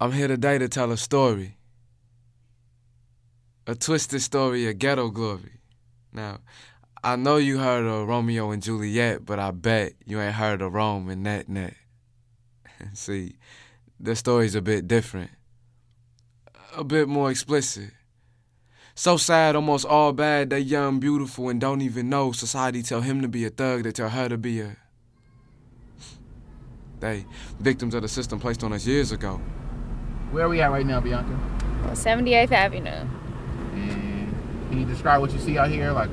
I'm here today to tell a story. A twisted story of ghetto glory. Now, I know you heard of Romeo and Juliet, but I bet you ain't heard of Rome and Net Net. See, the story's a bit different, a bit more explicit. So sad, almost all bad, they young, beautiful, and don't even know. Society tell him to be a thug, they tell her to be a. They victims of the system placed on us years ago. Where are we at right now, Bianca? On 78th Avenue. And can you describe what you see out here? Like,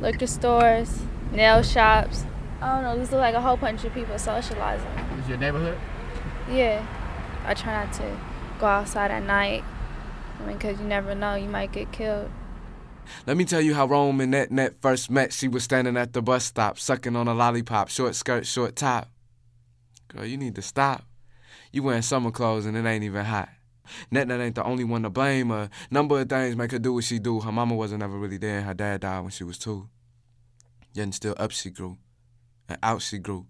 Liquor stores, nail shops. I don't know, this look like a whole bunch of people socializing. this is your neighborhood? Yeah. I try not to go outside at night. I mean, because you never know, you might get killed. Let me tell you how Rome and Net Net first met. She was standing at the bus stop, sucking on a lollipop, short skirt, short top. Girl, you need to stop. You wearing summer clothes and it ain't even hot. Net Net ain't the only one to blame. A number of things make her do what she do. Her mama wasn't ever really there, her dad died when she was two. Yet and still up she grew, and out she grew.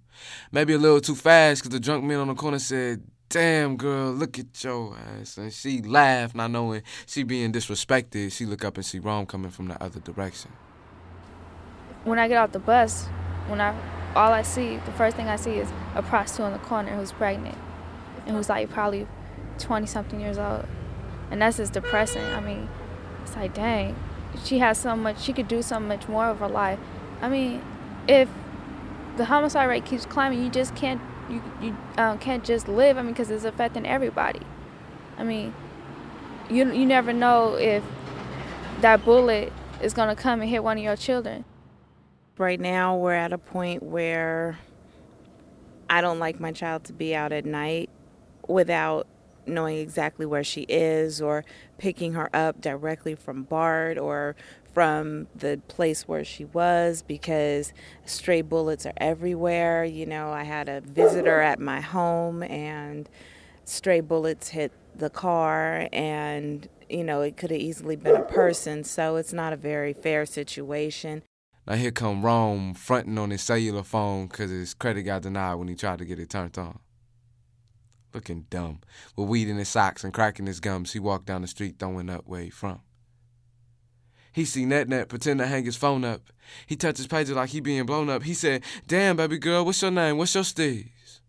Maybe a little too fast, cause the drunk man on the corner said, Damn, girl, look at your ass. And she laughed, not knowing she being disrespected. She look up and see Rome coming from the other direction. When I get off the bus, when I all I see, the first thing I see is a prostitute on the corner who's pregnant and who's like probably 20 something years old. And that's just depressing. I mean, it's like, dang, she has so much, she could do so much more of her life. I mean, if the homicide rate keeps climbing, you just can't, you, you um, can't just live. I mean, because it's affecting everybody. I mean, you, you never know if that bullet is to come and hit one of your children. Right now, we're at a point where I don't like my child to be out at night without knowing exactly where she is or picking her up directly from BART or from the place where she was because stray bullets are everywhere. You know, I had a visitor at my home and stray bullets hit the car and you know it could have easily been a person so it's not a very fair situation Now here come Rome fronting on his cellular phone cause his credit got denied when he tried to get it turned on. Looking dumb, with weed in his socks and cracking his gums, he walked down the street throwing up where he from. He see Net Net pretend to hang his phone up. He touch his pager like he being blown up. He said, Damn, baby girl, what's your name? What's your steez?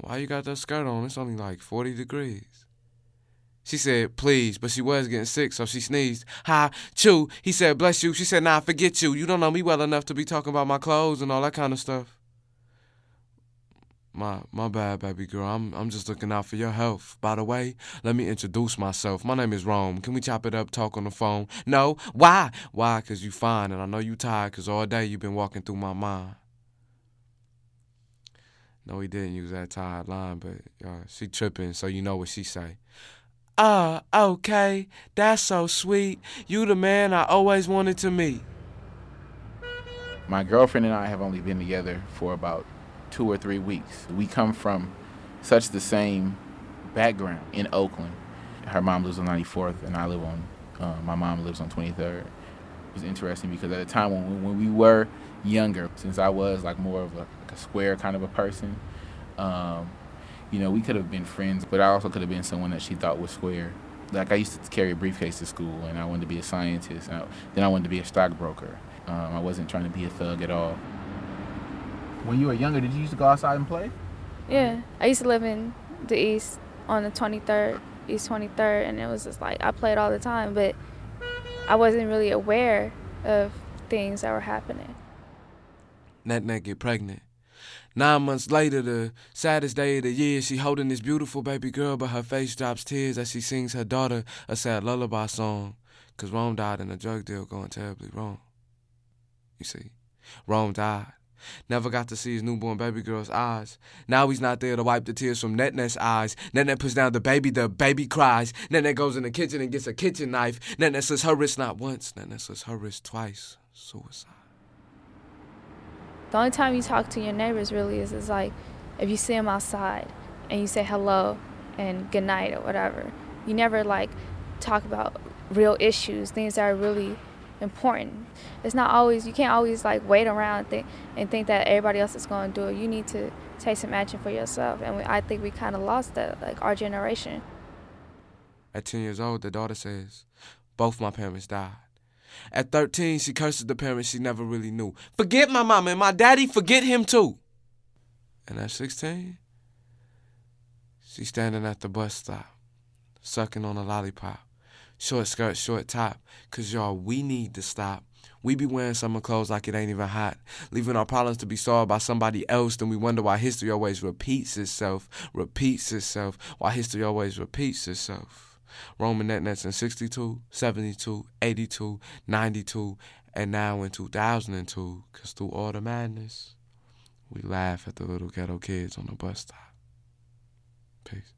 Why you got that skirt on? It's only like 40 degrees. She said, please, but she was getting sick, so she sneezed. Hi, chew. He said, bless you. She said, nah, forget you. You don't know me well enough to be talking about my clothes and all that kind of stuff. My my bad, baby girl. I'm I'm just looking out for your health. By the way, let me introduce myself. My name is Rome. Can we chop it up, talk on the phone? No. Why? Why? Cause you fine, and I know you tired, cause all day you been walking through my mind. No, he didn't use that tired line, but uh, she tripping, so you know what she say. Ah, okay, that's so sweet. You the man I always wanted to meet. My girlfriend and I have only been together for about two or three weeks. We come from such the same background in Oakland. Her mom lives on 94th, and I live on, uh, my mom lives on 23rd. It was interesting because at the time when, when we were younger, since I was like more of a, like a square kind of a person, um, you know, we could have been friends, but I also could have been someone that she thought was square. Like I used to carry a briefcase to school, and I wanted to be a scientist. I, then I wanted to be a stockbroker. Um, I wasn't trying to be a thug at all. When you were younger, did you used to go outside and play? Yeah, I used to live in the east on the 23rd, East 23rd, and it was just like I played all the time, but I wasn't really aware of things that were happening. Net Net get pregnant. Nine months later, the saddest day of the year, she holding this beautiful baby girl, but her face drops tears as she sings her daughter a sad lullaby song. Cause Rome died in a drug deal going terribly wrong. You see, Rome died. Never got to see his newborn baby girl's eyes. Now he's not there to wipe the tears from Net Net's eyes. Net Net puts down the baby, the baby cries. Net Net goes in the kitchen and gets a kitchen knife. Net Net slits her wrist not once. Net Net slits her wrist twice. Suicide. The only time you talk to your neighbors really is, is like if you see them outside and you say hello and good night or whatever. You never like talk about real issues, things that are really important. It's not always you can't always like wait around and think and think that everybody else is going to do it. You need to take some action for yourself. And we, I think we kind of lost that, like our generation. At 10 years old, the daughter says, Both my parents died. At 13, she curses the parents she never really knew. Forget my mama and my daddy, forget him too. And at 16, she's standing at the bus stop, sucking on a lollipop. Short skirt, short top. Cause y'all, we need to stop. We be wearing summer clothes like it ain't even hot, leaving our problems to be solved by somebody else. Then we wonder why history always repeats itself, repeats itself, why history always repeats itself. Rome and Net Nets in 62, 72, 82, 92, and now in 2002. Cause through all the madness, we laugh at the little ghetto kids on the bus stop. Peace.